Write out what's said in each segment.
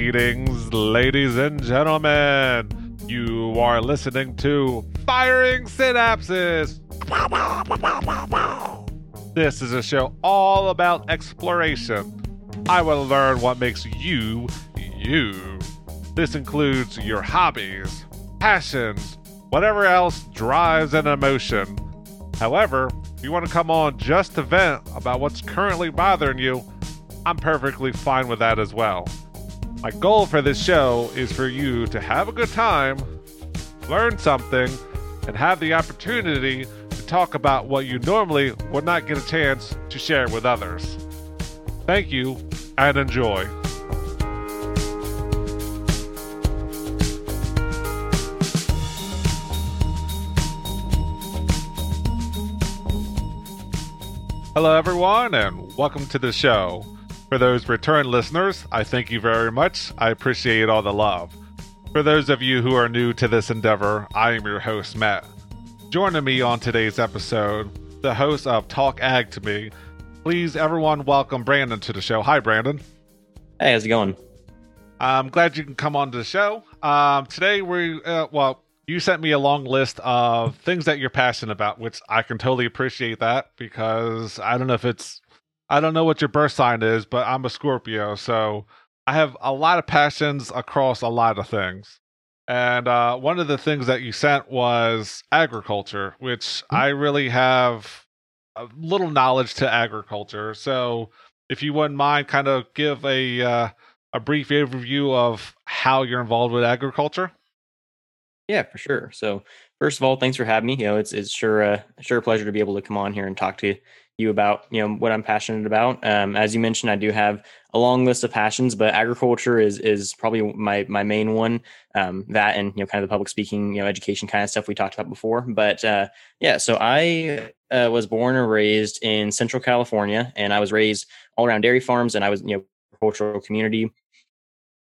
Greetings, ladies and gentlemen. You are listening to Firing Synapses. This is a show all about exploration. I will learn what makes you, you. This includes your hobbies, passions, whatever else drives an emotion. However, if you want to come on just to vent about what's currently bothering you, I'm perfectly fine with that as well. My goal for this show is for you to have a good time, learn something, and have the opportunity to talk about what you normally would not get a chance to share with others. Thank you and enjoy. Hello, everyone, and welcome to the show. For those return listeners, I thank you very much. I appreciate all the love. For those of you who are new to this endeavor, I am your host, Matt. Joining me on today's episode, the host of Talk Ag to Me. Please, everyone, welcome Brandon to the show. Hi, Brandon. Hey, how's it going? I'm glad you can come on to the show. Um, today, we, uh, well, you sent me a long list of things that you're passionate about, which I can totally appreciate that because I don't know if it's I don't know what your birth sign is, but I'm a Scorpio, so I have a lot of passions across a lot of things. And uh, one of the things that you sent was agriculture, which mm-hmm. I really have a little knowledge to agriculture. So if you wouldn't mind, kind of give a uh, a brief overview of how you're involved with agriculture. Yeah, for sure. So first of all, thanks for having me. You know, it's it's sure a sure a pleasure to be able to come on here and talk to you about you know what I'm passionate about. Um, as you mentioned, I do have a long list of passions, but agriculture is is probably my my main one. Um, that and you know kind of the public speaking, you know, education kind of stuff we talked about before. But uh, yeah, so I uh, was born and raised in Central California, and I was raised all around dairy farms, and I was you know cultural community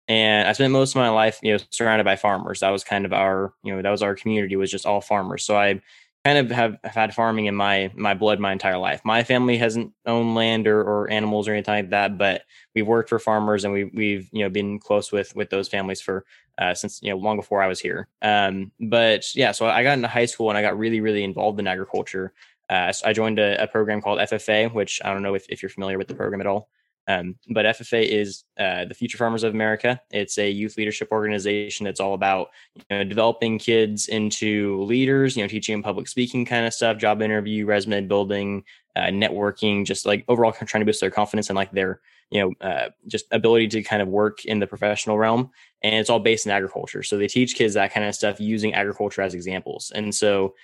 and I spent most of my life, you know, surrounded by farmers. That was kind of our, you know, that was our community was just all farmers. So I kind of have, have had farming in my my blood my entire life. My family hasn't owned land or, or animals or anything like that, but we've worked for farmers and we we've you know been close with with those families for uh, since you know long before I was here. Um, but yeah, so I got into high school and I got really really involved in agriculture. Uh, so I joined a, a, program called FFA, which I don't know if, if you're familiar with the program at all. Um, but FFA is uh, the Future Farmers of America. It's a youth leadership organization that's all about you know, developing kids into leaders, you know, teaching them public speaking kind of stuff, job interview, resume building, uh, networking, just like overall trying to boost their confidence and like their, you know, uh, just ability to kind of work in the professional realm. And it's all based in agriculture. So they teach kids that kind of stuff using agriculture as examples. And so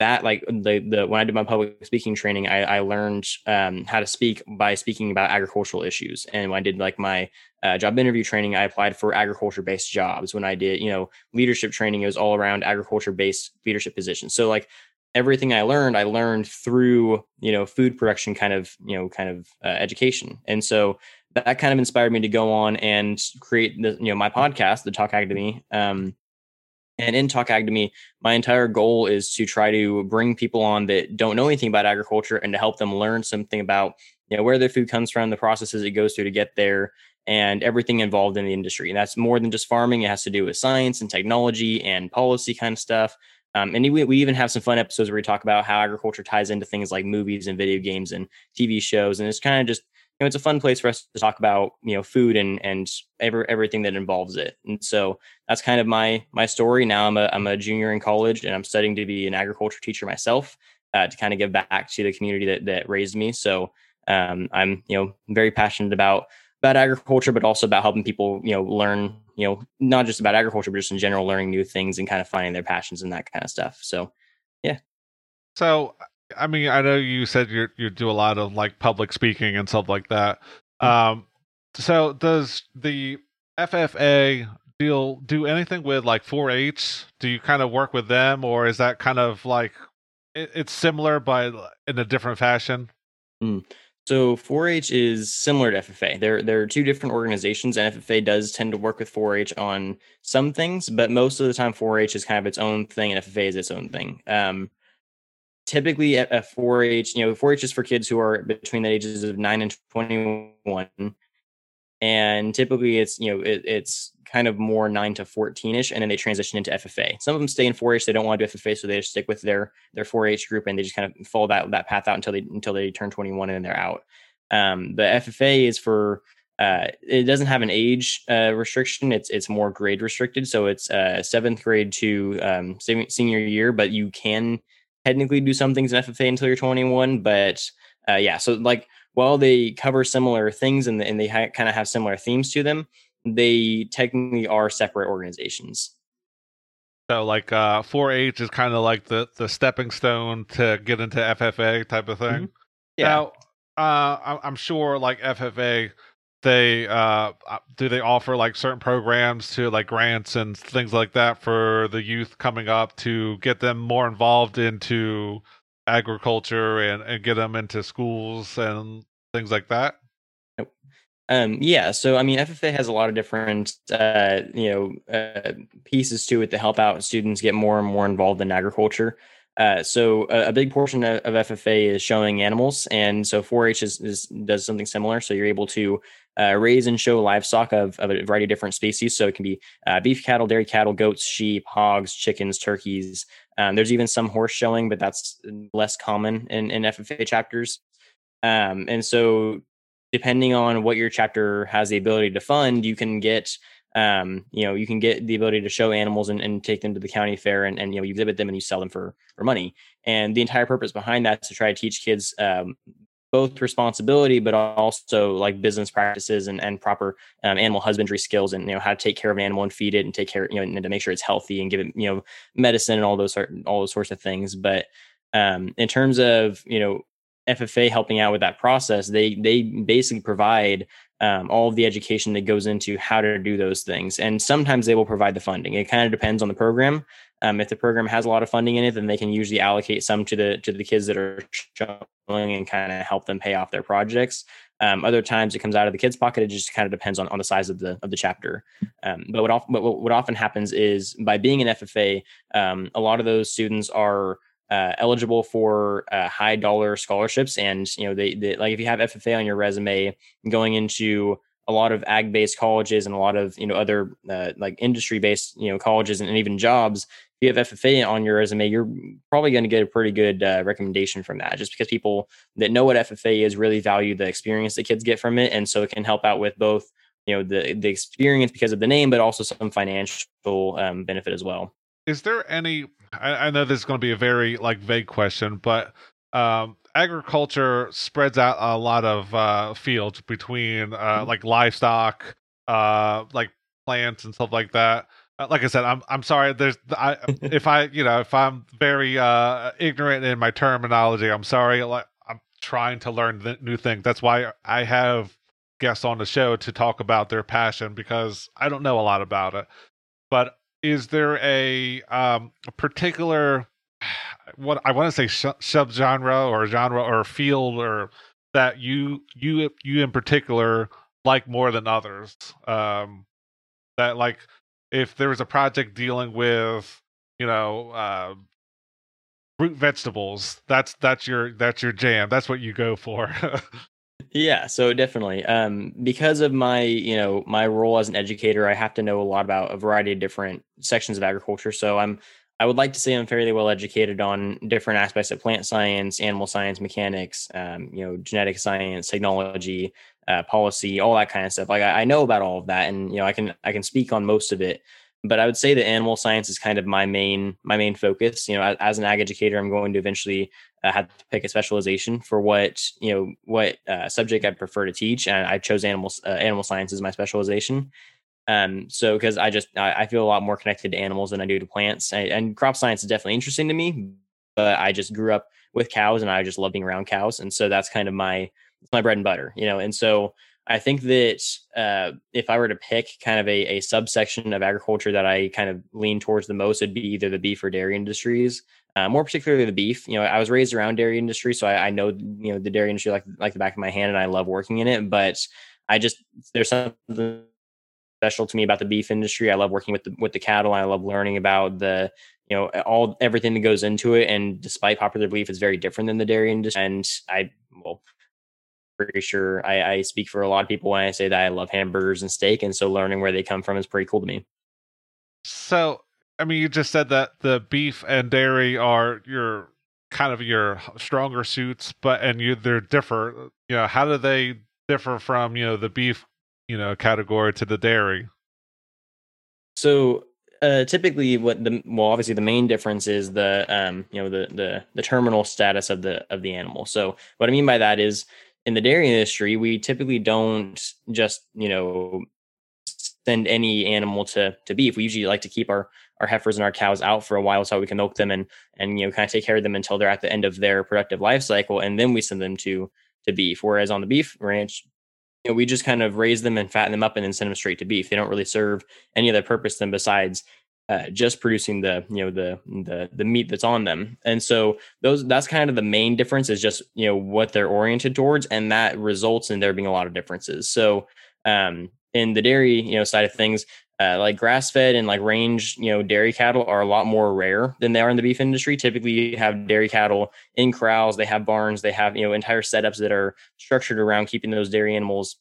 that like the the when I did my public speaking training, I, I learned um, how to speak by speaking about agricultural issues. And when I did like my uh, job interview training, I applied for agriculture based jobs. When I did you know leadership training, it was all around agriculture based leadership positions. So like everything I learned, I learned through you know food production kind of you know kind of uh, education. And so that kind of inspired me to go on and create the you know my podcast, the Talk Ag to Me. Um, and in Talk Ag to Me, my entire goal is to try to bring people on that don't know anything about agriculture and to help them learn something about you know where their food comes from, the processes it goes through to get there, and everything involved in the industry. And that's more than just farming; it has to do with science and technology and policy kind of stuff. Um, and we, we even have some fun episodes where we talk about how agriculture ties into things like movies and video games and TV shows, and it's kind of just know, it's a fun place for us to talk about, you know, food and and every, everything that involves it. And so that's kind of my my story. Now I'm a I'm a junior in college and I'm studying to be an agriculture teacher myself uh, to kind of give back to the community that that raised me. So um, I'm you know very passionate about about agriculture, but also about helping people you know learn you know not just about agriculture, but just in general learning new things and kind of finding their passions and that kind of stuff. So yeah. So I mean, I know you said you you do a lot of like public speaking and stuff like that. Mm-hmm. Um, so does the FFA deal do anything with like 4-H? Do you kind of work with them, or is that kind of like it, it's similar but in a different fashion? Mm. So 4-H is similar to FFA. There, there are two different organizations, and FFA does tend to work with 4-H on some things, but most of the time 4-H is kind of its own thing, and FFA is its own thing. Um, typically at, 4-H, you know, 4-H is for kids who are between the ages of 9 and 21. and typically it's you know it, it's kind of more 9 to 14ish and then they transition into ffa some of them stay in 4-h they don't want to do ffa so they just stick with their their 4-h group and they just kind of follow that that path out until they until they turn 21 and then they're out um, the ffa is for uh, it doesn't have an age uh, restriction. It's it's more grade restricted, so it's uh, seventh grade to um, senior year. But you can technically do some things in FFA until you're 21. But uh, yeah, so like while they cover similar things and, and they ha- kind of have similar themes to them, they technically are separate organizations. So like uh 4-H is kind of like the the stepping stone to get into FFA type of thing. Mm-hmm. Yeah. Now, uh, I'm sure like FFA they uh, uh do they offer like certain programs to like grants and things like that for the youth coming up to get them more involved into agriculture and, and get them into schools and things like that um, yeah, so I mean, FFA has a lot of different, uh, you know, uh, pieces to it to help out students get more and more involved in agriculture. Uh, so a, a, big portion of, of, FFA is showing animals, and so 4-H is, is, does something similar. So you're able to uh, raise and show livestock of, of, a variety of different species. So it can be uh, beef cattle, dairy cattle, goats, sheep, hogs, chickens, turkeys. Um, there's even some horse showing, but that's less common in, in FFA chapters. Um, and so, depending on what your chapter has the ability to fund, you can get um, you know, you can get the ability to show animals and, and take them to the county fair and, and, you know, you exhibit them and you sell them for, for money. And the entire purpose behind that is to try to teach kids um, both responsibility, but also like business practices and, and proper um, animal husbandry skills and, you know, how to take care of an animal and feed it and take care, you know, and to make sure it's healthy and give it, you know, medicine and all those, all those sorts of things. But um, in terms of, you know, FFA helping out with that process, they, they basically provide um, all of the education that goes into how to do those things. And sometimes they will provide the funding. It kind of depends on the program. Um, if the program has a lot of funding in it, then they can usually allocate some to the to the kids that are struggling and kind of help them pay off their projects. Um, other times it comes out of the kids' pocket. It just kind of depends on, on the size of the of the chapter. Um, but what, what, what often happens is by being an FFA, um, a lot of those students are uh, eligible for uh, high dollar scholarships. And, you know, they, they, like if you have FFA on your resume going into a lot of ag based colleges and a lot of, you know, other uh, like industry based, you know, colleges and, and, even jobs, if you have FFA on your resume, you're probably going to get a pretty good uh, recommendation from that just because people that know what FFA is really value the experience that kids get from it. And so it can help out with both, you know, the, the experience because of the name, but also some financial um, benefit as well. Is there any I, I know this is going to be a very like vague question, but um, agriculture spreads out a lot of uh, fields between uh, mm-hmm. like livestock, uh, like plants and stuff like that. Uh, like I said, I'm I'm sorry. There's I if I you know if I'm very uh, ignorant in my terminology, I'm sorry. Like I'm trying to learn new things. That's why I have guests on the show to talk about their passion because I don't know a lot about it. But is there a um a particular what I want to say sh- subgenre or genre or field or that you you you in particular like more than others? Um that like if there was a project dealing with you know uh root vegetables that's that's your that's your jam. That's what you go for Yeah, so definitely. Um, because of my, you know, my role as an educator, I have to know a lot about a variety of different sections of agriculture. So I'm I would like to say I'm fairly well educated on different aspects of plant science, animal science, mechanics, um, you know, genetic science, technology, uh, policy, all that kind of stuff. Like I, I know about all of that, and you know, I can I can speak on most of it but I would say that animal science is kind of my main my main focus. You know, as, as an ag educator, I'm going to eventually uh, have to pick a specialization for what you know what uh, subject I prefer to teach, and I chose animals uh, animal science as my specialization. Um, so because I just I, I, feel a lot more connected to animals than I do to plants, I, and crop science is definitely interesting to me. But I just grew up with cows, and I just love being around cows, and so that's kind of my my bread and butter, you know. And so I think that uh, if I were to pick kind of a, a subsection of agriculture that I kind of lean towards the most, it'd be either the beef or dairy industries. Uh, more particularly the beef. You know, I was raised around dairy industry, so I, I, know you know the dairy industry like like the back of my hand, and I love working in it. But I just there's something special to me about the beef industry. I love working with the with the cattle. I love learning about the you know all everything that goes into it. And despite popular belief, it's very different than the dairy industry. And I well pretty sure I, I speak for a lot of people when I say that I love hamburgers and steak, and so learning where they come from is pretty cool to me. So, I mean, you just said that the beef and dairy are your kind of your stronger suits, but and you they're differ. You know, how do they differ from you know the beef you know category to the dairy? So uh, typically, what the well, obviously the main difference is the um, you know the the the terminal status of the of the animal. So what I mean by that is in the dairy industry, we typically don't just you know send any animal to to beef. We usually like to keep our our heifers and our cows out for a while so we can milk them and and you know kind of take care of them until they're at the end of their productive life cycle, and then we send them to to beef. Whereas on the beef ranch, you know, we just kind of raise them and fatten them up and then send them straight to beef. They don't really serve any other purpose than besides uh, just producing the you know the the the meat that's on them. And so those that's kind of the main difference is just you know what they're oriented towards, and that results in there being a lot of differences. So um, in the dairy you know side of things. Uh, like grass fed and like range, you know, dairy cattle are a lot more rare than they are in the beef industry. Typically, you have dairy cattle in corrals, they have barns, they have, you know, entire setups that are structured around keeping those dairy animals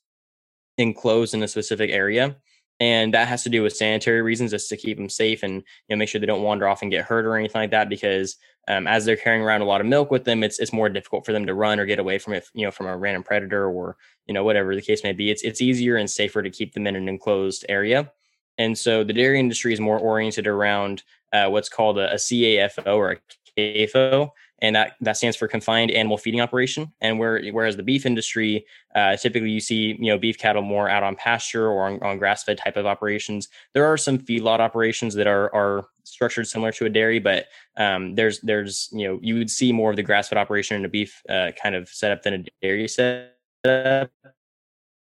enclosed in a specific area and that has to do with sanitary reasons just to keep them safe and you know make sure they don't wander off and get hurt or anything like that because um, as they're carrying around a lot of milk with them it's it's more difficult for them to run or get away from it you know from a random predator or you know whatever the case may be. It's it's easier and safer to keep them in an enclosed area. And so the dairy industry is more oriented around uh, what's called a, a CAFO or a CAFO, and that that stands for confined animal feeding operation. And where whereas the beef industry, uh, typically you see you know beef cattle more out on pasture or on, on grass fed type of operations. There are some feedlot operations that are are structured similar to a dairy, but um, there's there's you know you would see more of the grass fed operation in a beef uh, kind of setup than a dairy setup.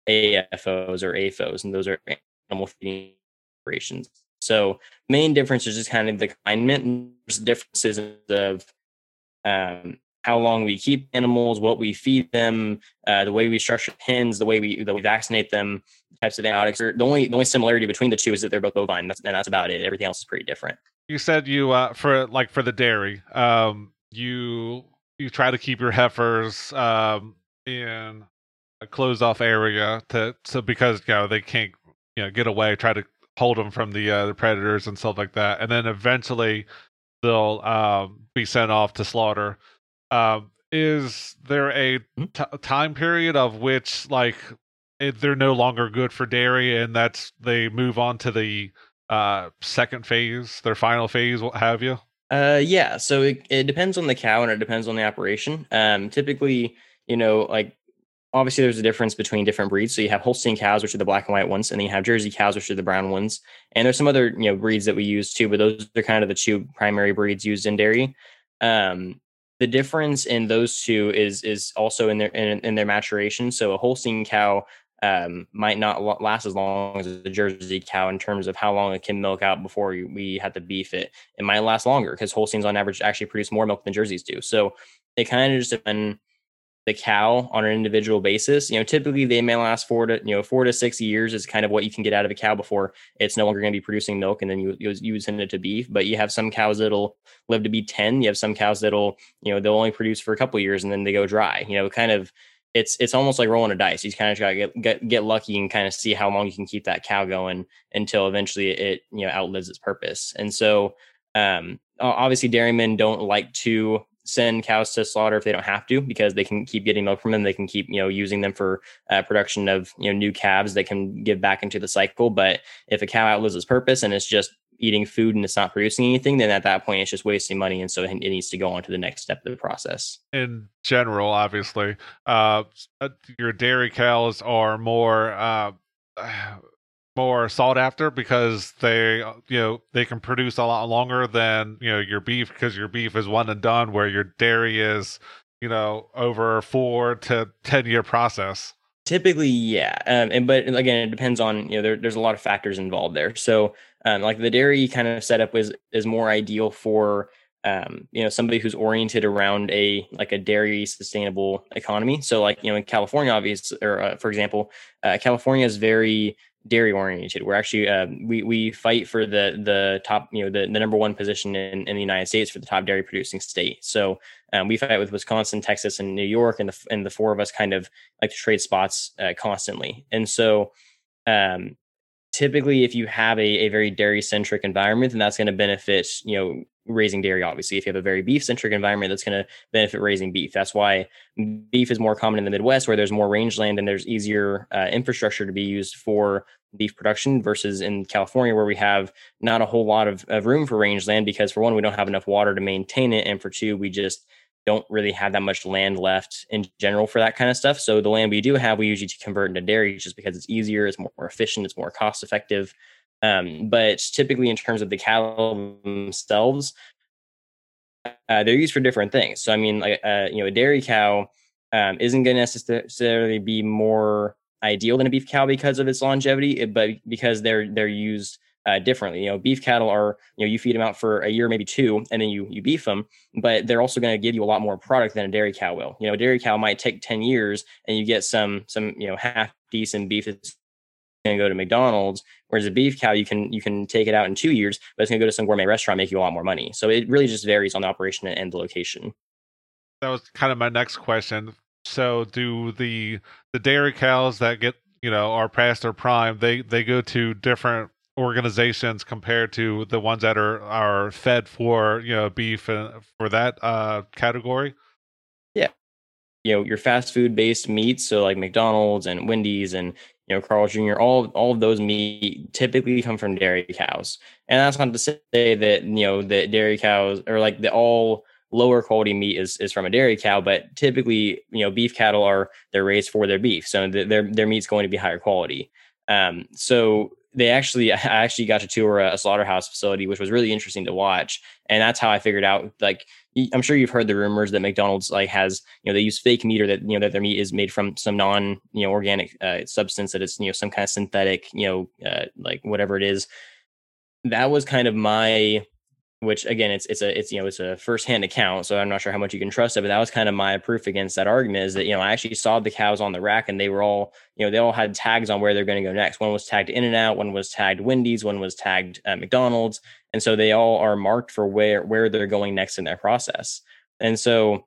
AFOs or AFOs, and those are animal feeding operations. So main difference is just kind of the confinement. There's differences of um, how long we keep animals, what we feed them, uh, the way we structure pens, the way we the way we vaccinate them, types of antibiotics. The only the only similarity between the two is that they're both bovine. That's, and that's about it. Everything else is pretty different. You said you uh, for like for the dairy, um, you you try to keep your heifers um, in a closed off area to so because you know they can't you know get away. Try to hold them from the uh, the predators and stuff like that, and then eventually they'll um, be sent off to slaughter. Um, is there a Hmm? time period of which like it, they're no longer good for dairy, and that's they move on to the uh, second phase, their final phase, what have you? Uh, yeah. So it, it depends on the cow and it depends on the operation. Um, typically, you know, like obviously there's a difference between different breeds. So you have Holstein cows, which are the black and white ones, and then you have Jersey cows, which are the brown ones. And there's some other you know breeds that we use too, but those are kind of the two primary breeds used in dairy. Um, the difference in those two is is also in their in, in their maturation. So a Holstein cow um, might not last as long as a Jersey cow in terms of how long it can milk out before we, had to beef it. It might last longer because Holsteins on average actually produce more milk than Jerseys do. So it kind of just depends the cow on an individual basis. You know, typically they may last four to you know four to six years is kind of what you can get out of a cow before it's no longer going to be producing milk, and then you you, send it to beef. But you have some cows that'll live to be ten. You have some cows that'll you know they'll only produce for a couple years and then they go dry. You know, kind of it's it's almost like rolling a dice. You kind of got to get, get get lucky and kind of see how long you can keep that cow going until eventually it you know outlives its purpose. And so um, obviously dairymen don't like to send cows to slaughter if they don't have to because they can keep getting milk from them. They can keep you know using them for uh, production of you know new calves that can give back into the cycle. But if a cow outlives its purpose and it's just eating food and it's not producing anything then at that point it's just wasting money. And so it needs to go on to the next step of the process. In general, obviously, uh, uh, your dairy cows are more uh, more sought after because they you know they can produce a lot longer than you know your beef because your beef is one and done where your dairy is you know over four to ten year process. Typically, yeah, um, and but again, it depends on you know there, there's a lot of factors involved there. So, um, like the dairy kind of setup is is more ideal for um, you know somebody who's oriented around a like a dairy sustainable economy. So, like you know in California, obviously, or uh, for example, uh, California is very dairy oriented. We're actually uh, we we fight for the the top you know the, the number one position in, in the United States for the top dairy producing state. So um, we fight with Wisconsin, Texas, and New York, and the and the four of us kind of like to trade spots uh, constantly. And so um, typically, if you have a, a very dairy centric environment, then that's going to benefit you know raising dairy obviously. If you have a very beef centric environment that's going to benefit raising beef. That's why beef is more common in the midwest where there's more rangeland and there's easier uh, infrastructure to be used for beef production versus in California where we have not a whole lot of, of room for rangeland because for one we don't have enough water to maintain it and for two we just don't really have that much land left in general for that kind of stuff. So the land we do have, we usually convert into dairy just because it's easier, it's more efficient, it's more cost effective. Um, but typically, in terms of the cattle themselves, uh, they're used for different things. So I mean, like uh, you know, a dairy cow um, isn't going to necessarily be more ideal than a beef cow because of its longevity, but because they're they're used uh, differently. You know, beef cattle are you know you feed them out for a year, maybe two, and then you you beef them, but they're also going to give you a lot more product than a dairy cow will. You know, a dairy cow might take ten years, and you get some some you know half decent beef that's going to go to McDonald's, whereas a beef cow you can you can take it out in two years, but it's going to go to some gourmet restaurant, make you a lot more money. So it really just varies on the operation and the location. That was kind of my next question so do the the dairy cows that get you know are past their prime? They they go to different organizations compared to the ones that are are fed for you know beef and for that uh category. Yeah, you know your fast food based meats, so like McDonald's and Wendy's and you know Carl's Jr. All all of those meat typically come from dairy cows, and that's not to say that you know that dairy cows or like the all lower quality meat is is from a dairy cow, but typically, you know, beef cattle are they're raised for their beef, so the, their their meat's going to be higher quality. Um, so they actually, I actually got to tour a, slaughterhouse facility, which was really interesting to watch, and that's how I figured out. Like, I'm sure you've heard the rumors that McDonald's like has, you know, they use fake meat or that you know that their meat is made from some non, you know, organic uh, substance that it's you know some kind of synthetic, you know, uh, like whatever it is. That was kind of my which again it's it's a it's you know it's a first-hand account so i'm not sure how much you can trust it but that was kind of my proof against that argument is that you know i actually saw the cows on the rack and they were all you know they all had tags on where they're going to go next one was tagged In-N-Out one was tagged wendy's one was tagged at mcdonald's and so they all are marked for where where they're going next in their process and so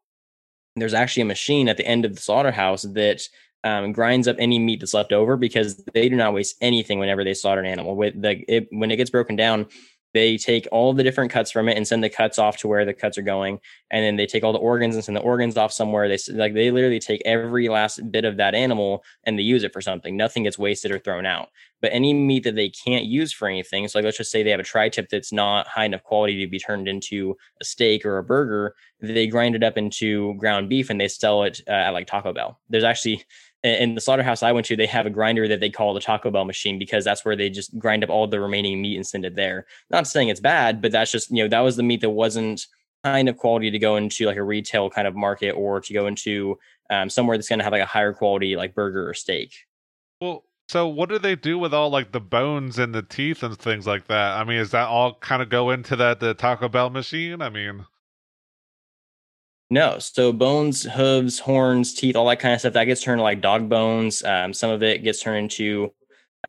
there's actually a machine at the end of the slaughterhouse that um, grinds up any meat that's left over because they do not waste anything whenever they slaughter an animal. With the it, when it gets broken down, they take all the different cuts from it and send the cuts off to where the cuts are going and then they take all the organs and send the organs off somewhere. They like they literally take every last bit of that animal and they use it for something. Nothing gets wasted or thrown out. But any meat that they can't use for anything so like let's just say they have a tri-tip that's not high enough quality to be turned into a steak or a burger they grind it up into ground beef and they sell it uh, at like taco bell. There's actually in the slaughterhouse I went to, they have a grinder that they call the Taco Bell machine because that's where they just grind up all the remaining meat and send it there. Not saying it's bad, but that's just, you know, that was the meat that wasn't kind of quality to go into like a retail kind of market or to go into um, somewhere that's going to have like a higher quality like burger or steak. Well, so what do they do with all like the bones and the teeth and things like that? I mean, is that all kind of go into that the Taco Bell machine? I mean, no. So bones, hooves, horns, teeth, all that kind of stuff that gets turned to like dog bones. Um, some of it gets turned into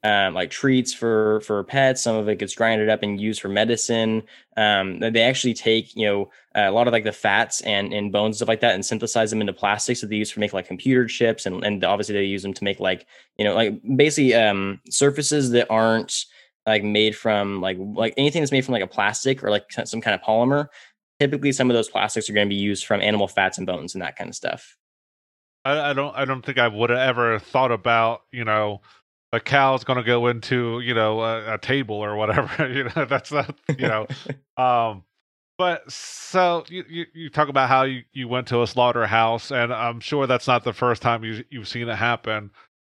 um, like treats for for pets. Some of it gets grinded up and used for medicine. Um, they actually take you know a lot of like the fats and and bones stuff like that and synthesize them into plastics that they use for make like computer chips and and obviously they use them to make like you know like basically um, surfaces that aren't like made from like like anything that's made from like a plastic or like some kind of polymer typically some of those plastics are going to be used from animal fats and bones and that kind of stuff. I, I don't I don't think I would have ever thought about you know a cow's going to go into you know a, a table or whatever you know that's not you know. Um but so you, you, you talk about how you, you went to a slaughterhouse and i'm sure that's not the first time you, you've seen it happen.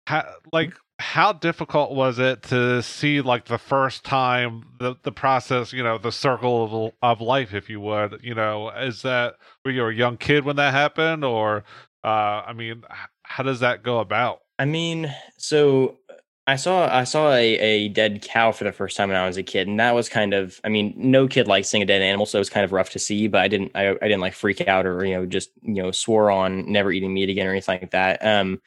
How, like how difficult was it to see like the first time the the process you know the circle of, of life if you would? You know is that were you a young kid when that happened? Or uh i mean how does that go about? I mean so i saw i saw a, a dead cow for the first time when i was a kid and that was kind of i mean no kid likes seeing a dead animal so it was kind of rough to see but i didn't i, I didn't like freak out or you know just you know swore on never eating meat again or anything like that. Um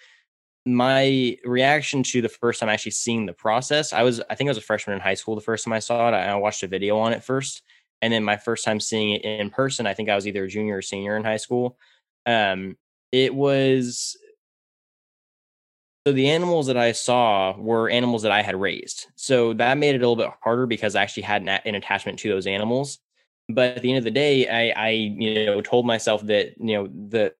my reaction to the first time actually seeing the process, I was I think I was a freshman in high school the first time I saw it. I, I watched a video on it first, and then my first time seeing it in person, I think I was either a junior or senior in high school. Um, it was so the animals that I saw were animals that I had raised. So that made it a little bit harder because I actually had an, an attachment to those animals but at the end of the day i i you know told myself that you know the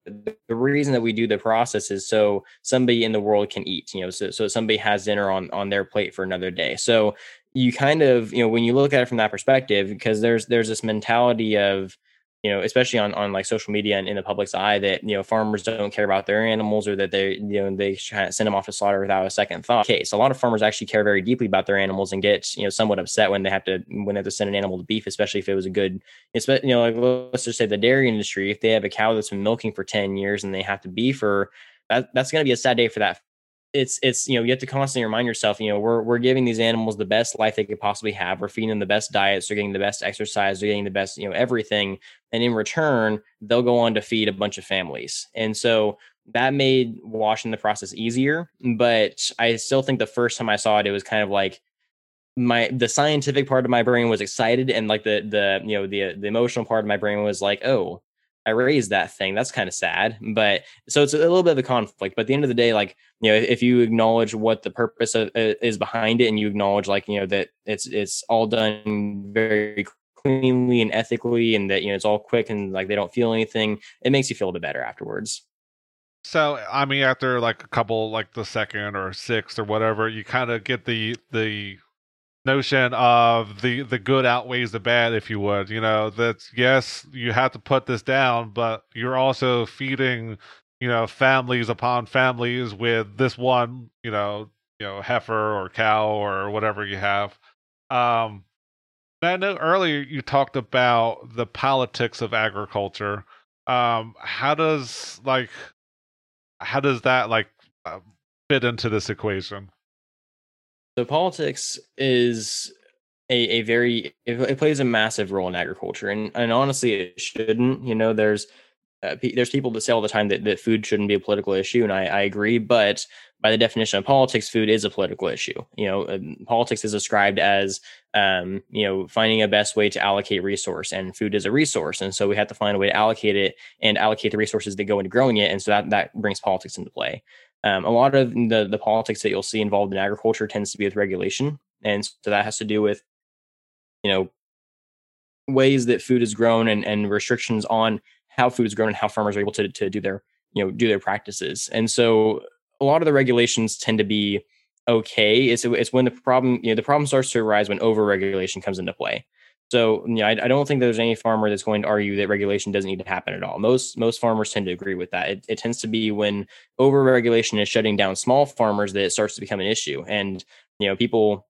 the reason that we do the process is so somebody in the world can eat you know so, so somebody has dinner on on their plate for another day. So you kind of you know when you look at it from that perspective because there's there's this mentality of you know, especially on, on like social media and in the public's eye that, you know, farmers don't care about their animals or that they, you know, they send them off to slaughter without a second thought. Okay. So a lot of farmers actually care very deeply about their animals and get, you know, somewhat upset when they have to, when they have to send an animal to beef, especially if it was a good, you know, like let's just say the dairy industry, if they have a cow that's been milking for 10 years and they have to beef her, that, that's going to be a sad day for that it's it's you know you have to constantly remind yourself you know we're we're giving these animals the best life they could possibly have we're feeding them the best diets they're getting the best exercise they're getting the best you know everything and in return they'll go on to feed a bunch of families and so that made washing the process easier but i still think the first time i saw it it was kind of like my the scientific part of my brain was excited and like the the you know the the emotional part of my brain was like oh I raised that thing. That's kind of sad. But so it's a little bit of a conflict. But at the end of the day, like, you know, if you acknowledge what the purpose of, uh, is behind it and you acknowledge like, you know, that it's it's all done very cleanly and ethically and that, you know, it's all quick and like they don't feel anything, it makes you feel a bit better afterwards. So I mean, after like a couple, like the second or sixth or whatever, you kind of get the the notion of the the good outweighs the bad if you would you know that yes you have to put this down but you're also feeding you know families upon families with this one you know you know heifer or cow or whatever you have um i know earlier you talked about the politics of agriculture um how does like how does that like uh, fit into this equation so politics is a, a very it, plays a massive role in agriculture, and and honestly, it shouldn't. You know, there's uh, there's people that say all the time that, that food shouldn't be a political issue, and I, I agree. But by the definition of politics, food is a political issue. You know, um, politics is described as um, you know finding a best way to allocate resource, and food is a resource, and so we have to find a way to allocate it and allocate the resources that go into growing it, and so that that brings politics into play. Um, a lot of the the politics that you'll see involved in agriculture tends to be with regulation, and so that has to do with, you know, ways that food is grown and and restrictions on how food is grown and how farmers are able to to do their you know do their practices. And so a lot of the regulations tend to be okay. It's it's when the problem you know the problem starts to arise when overregulation comes into play. So yeah, I, I, don't think there's any farmer that's going to argue that regulation doesn't need to happen at all. Most most farmers tend to agree with that. It, it tends to be when overregulation is shutting down small farmers that it starts to become an issue. And you know, people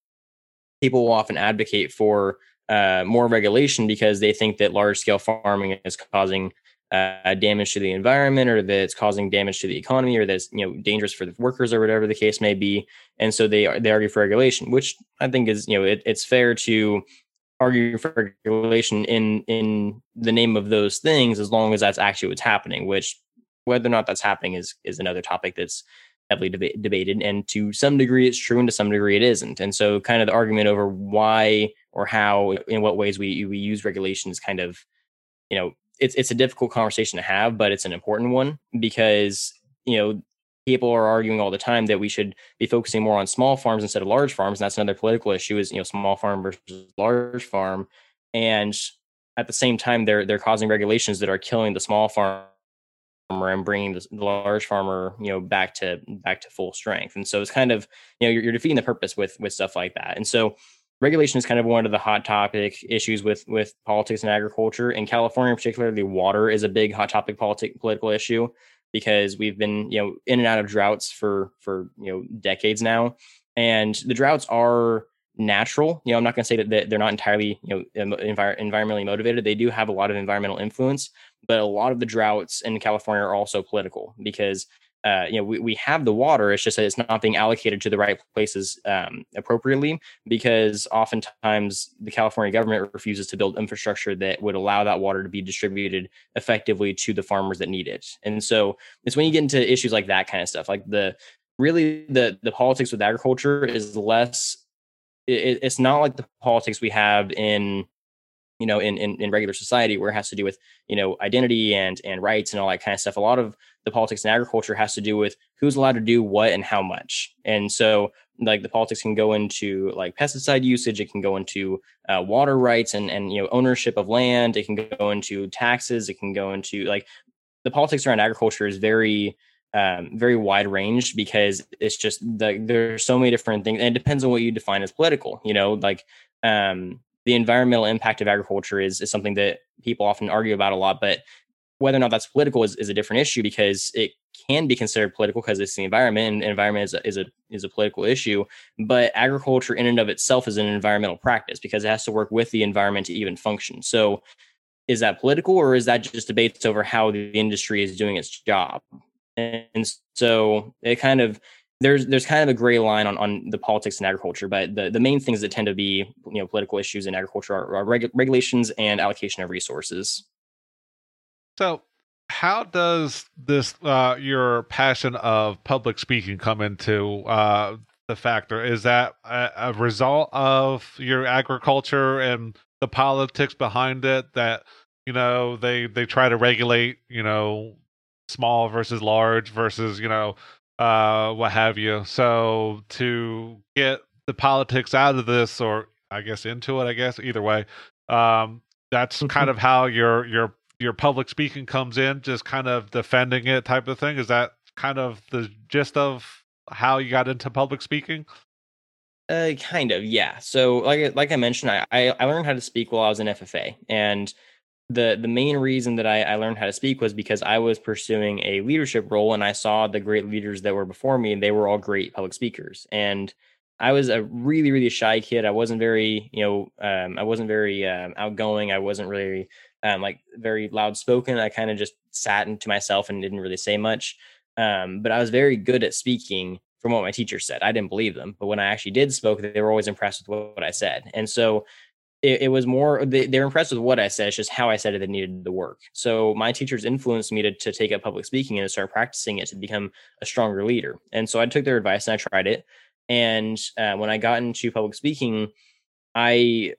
people will often advocate for uh, more regulation because they think that large scale farming is causing uh, damage to the environment or that it's causing damage to the economy or that's you know dangerous for the workers or whatever the case may be. And so they they argue for regulation which i think is you know it, it's fair to argue for regulation in in the name of those things as long as that's actually what's happening which whether or not that's happening is is another topic that's heavily deba- debated. And to some degree it's true and to some degree it isn't. And so kind of the argument over why or how in what ways we we use regulation is kind of you know it's it's a difficult conversation to have but it's an important one because you know people are arguing all the time that we should be focusing more on small farms instead of large farms. And that's another political issue is, you know, small farm versus large farm. And at the same time, they're, they're causing regulations that are killing the small farmer and bringing the, large farmer, you know, back to, back to full strength. And so it's kind of, you know, you're, you're defeating the purpose with, with stuff like that. And so regulation is kind of one of the hot topic issues with with politics and agriculture. In california particularly water is a big hot topic politic political issue because we've been you know in and out of droughts for for you know decades now. And the droughts are natural. You know i'm not going to say that they're not entirely you know envir- environmentally motivated. They do have a lot of environmental influence but a lot of the droughts in california are also political because uh, you know, we, we have the water. It's just that it's not being allocated to the right places um, appropriately because oftentimes the California government refuses to build infrastructure that would allow that water to be distributed effectively to the farmers that need it. And so it's when you get into issues like that kind of stuff, like the really the the politics with agriculture is less it, it's not like the politics we have in you know in, in in regular society where it has to do with you know identity and and rights and all that kind of stuff. A lot of the politics in agriculture has to do with who's allowed to do what and how much. And so like the politics can go into like pesticide usage. It can go into uh, water rights and and you know ownership of land. It can go into taxes. It can go into like the politics around agriculture is very um, very wide range because it's just the, there's so many different things. And it depends on what you define as political you know like um, the environmental impact of agriculture is, is something that people often argue about a lot but whether or not that's political is, is a different issue because it can be considered political because it's the environment and environment is a, is a is a political issue but agriculture in and of itself is an environmental practice because it has to work with the environment to even function. So is that political or is that just debates over how the industry is doing its job? And so it kind of there's there's kind of a gray line on, on the politics in agriculture, but the, the main things that tend to be you know political issues in agriculture are, are regu- regulations and allocation of resources. So, how does this uh, your passion of public speaking come into uh, the factor? Is that a, a result of your agriculture and the politics behind it? That you know they they try to regulate you know small versus large versus you know uh what have you. So to get the politics out of this or i guess into it i guess either way um that's mm-hmm. kind of how your your your public speaking comes in just kind of defending it type of thing. Is that kind of the gist of how you got into public speaking? Uh kind of yeah. So like like i mentioned i i learned how to speak while i was in ffa and the the main reason that I, I, learned how to speak was because I was pursuing a leadership role and I saw the great leaders that were before me and they were all great public speakers. And I was a really really shy kid. I wasn't very you know um, I wasn't very um, outgoing. I wasn't really um, like very loud spoken. I kind of just sat into myself and didn't really say much. Um, but I was very good at speaking from what my teacher said. I didn't believe them but when I actually did spoke they were always impressed with what, what I said. And so it, it was more they, they, were impressed with what I said. It's just how I said it that needed the work. So my teachers influenced me to, to take up public speaking and to start practicing it to become a stronger leader. And so I took their advice and I tried it. And uh, when I got into public speaking, I,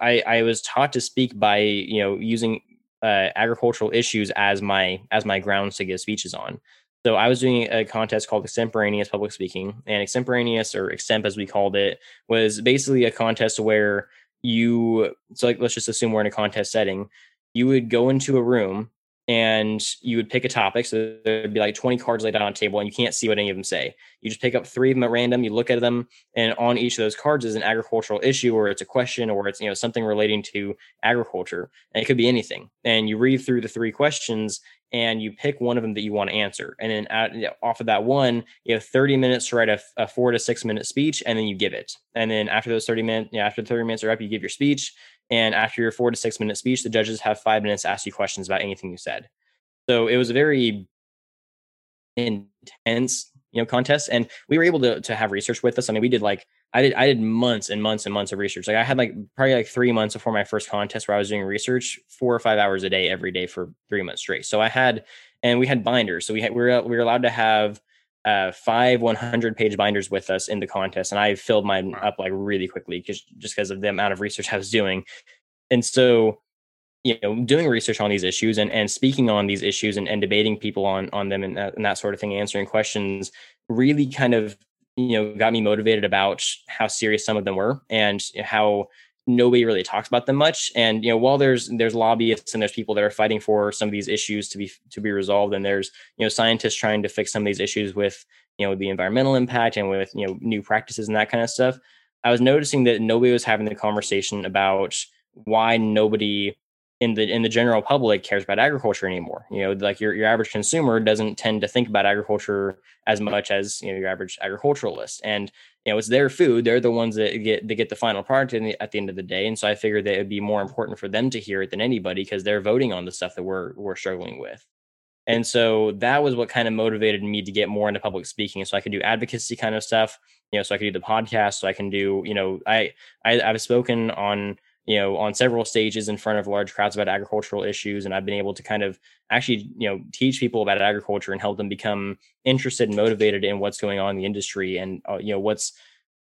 I I was taught to speak by you know using uh, agricultural issues as my as my grounds to give speeches on. So I was doing a contest called Extemporaneous Public Speaking, and Extemporaneous or Extemp as we called it was basically a contest where you so like let's just assume we're in a contest setting you would go into a room and you would pick a topic so there'd be like 20 cards laid out on a table and you can't see what any of them say you just pick up three of them at random you look at them and on each of those cards is an agricultural issue or it's a question or it's you know something relating to agriculture and it could be anything and you read through the three questions and you pick one of them that you want to answer. And then off of that one, you have 30 minutes to write a, a, four to six minute speech, and then you give it. And then after those 30 minutes, yeah, after 30 minutes are up, you give your speech. And after your four to six minute speech, the judges have five minutes to ask you questions about anything you said. So it was a very intense, you know, contest. And we were able to to have research with us. I mean, we did like I did I did months and months and months of research. Like I had like probably like three months before my first contest where I was doing research four or five hours a day every day for three months straight. So I had and we had binders. So we had we were we were allowed to have uh, five 100 page binders with us in the contest, and I filled mine up like really quickly because just because of the amount of research I was doing. And so you know doing research on these issues and, and speaking on these issues and, and debating people on on them and that, and that sort of thing answering questions really kind of you know got me motivated about how serious some of them were and how nobody really talks about them much and you know while there's there's lobbyists and there's people that are fighting for some of these issues to be to be resolved and there's you know scientists trying to fix some of these issues with you know the environmental impact and with you know new practices and that kind of stuff i was noticing that nobody was having the conversation about why nobody in the in the general public cares about agriculture anymore. You know, like your your average consumer doesn't tend to think about agriculture as much as you know your average agriculturalist. And you know, it's their food; they're the ones that get they get the final product the, at the end of the day. And so I figured that it'd be more important for them to hear it than anybody because they're voting on the stuff that we're we're struggling with. And so that was what kind of motivated me to get more into public speaking. So I could do advocacy kind of stuff, you know, so I could do the podcast. So I can do, you know, I, I I've spoken on you know, on several stages in front of large crowds about agricultural issues. And I've been able to kind of actually, you know, teach people about agriculture and help them become interested and motivated in what's going on in the industry and, uh, you know, what's,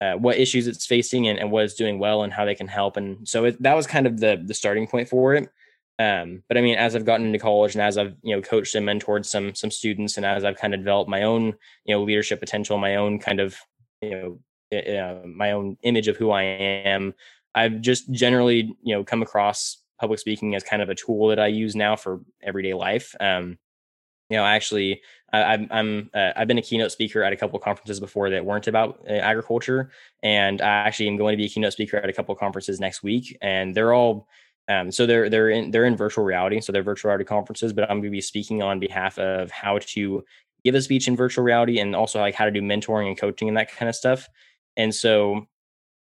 uh, what issues it's facing and, and what it's doing well and how they can help. And so it, that was kind of the the starting point for it. Um, but I mean, as I've gotten into college and as I've you know coached and mentored some some students, and as I've kind of developed my own you know leadership potential, my own kind of you know uh, my own image of who I am, I've just generally you know come across public speaking as kind of a tool that I use now for everyday life. Um, you know, actually, I, am I'm uh, I've been a keynote speaker at a couple conferences before that weren't about uh, agriculture, and I actually am going to be a keynote speaker at a couple conferences next week, and they're all um, so they're they're in they're in virtual reality, so they're virtual reality conferences. But I'm going to be speaking on behalf of how to give a speech in virtual reality, and also like how to do mentoring and coaching and that kind of stuff. And so,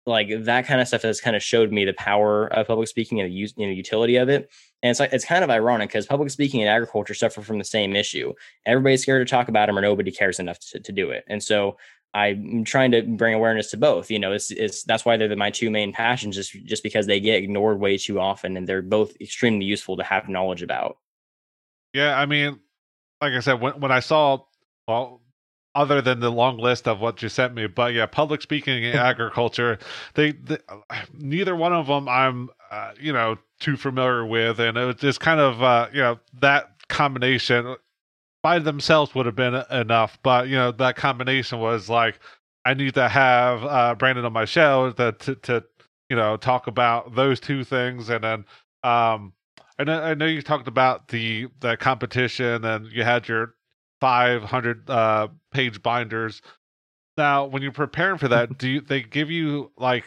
like that kind of stuff has kind of showed me the power of public speaking and the use, you know, utility of it. And it's like it's kind of ironic because public speaking and agriculture suffer from the same issue. Everybody's scared to talk about them, or nobody cares enough to, to do it. And so I'm trying to bring awareness to both. You know, it's, it's that's why they're my two main passions, just just because they get ignored way too often, and they're both extremely useful to have knowledge about. Yeah, I mean, like I said, when when I saw, well, other than the long list of what you sent me, but yeah, public speaking and agriculture, they, they, neither one of them I'm, uh, you know, too familiar with, and it was just kind of, uh, you know, that combination by themselves would have been enough, but you know that combination was like I need to have uh, Brandon on my show to, to, to you know talk about those two things, and then um, and I know you talked about the the competition, and you had your 500 uh, page binders. Now, when you're preparing for that, do you, they give you like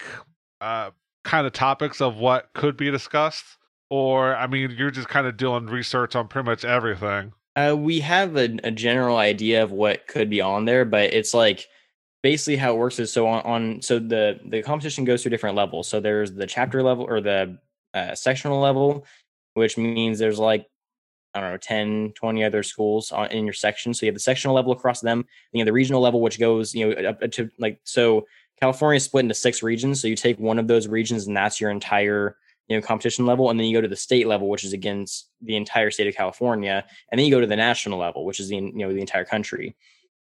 uh, kind of topics of what could be discussed, or I mean, you're just kind of doing research on pretty much everything? Uh, we have a, a, general idea of what could be on there, but it's like basically how it works is so on, on so the the competition goes through different levels. So there's the chapter level or the uh, sectional level, which means there's like I don't know 10, 20 other schools on, in your section. So you have the sectional level across them. you have the regional level, which goes you know up to like so California is split into six regions. So you take one of those regions, and that's your entire you know competition level and then you go to the state level which is against the entire state of california and then you go to the national level which is the you know the entire country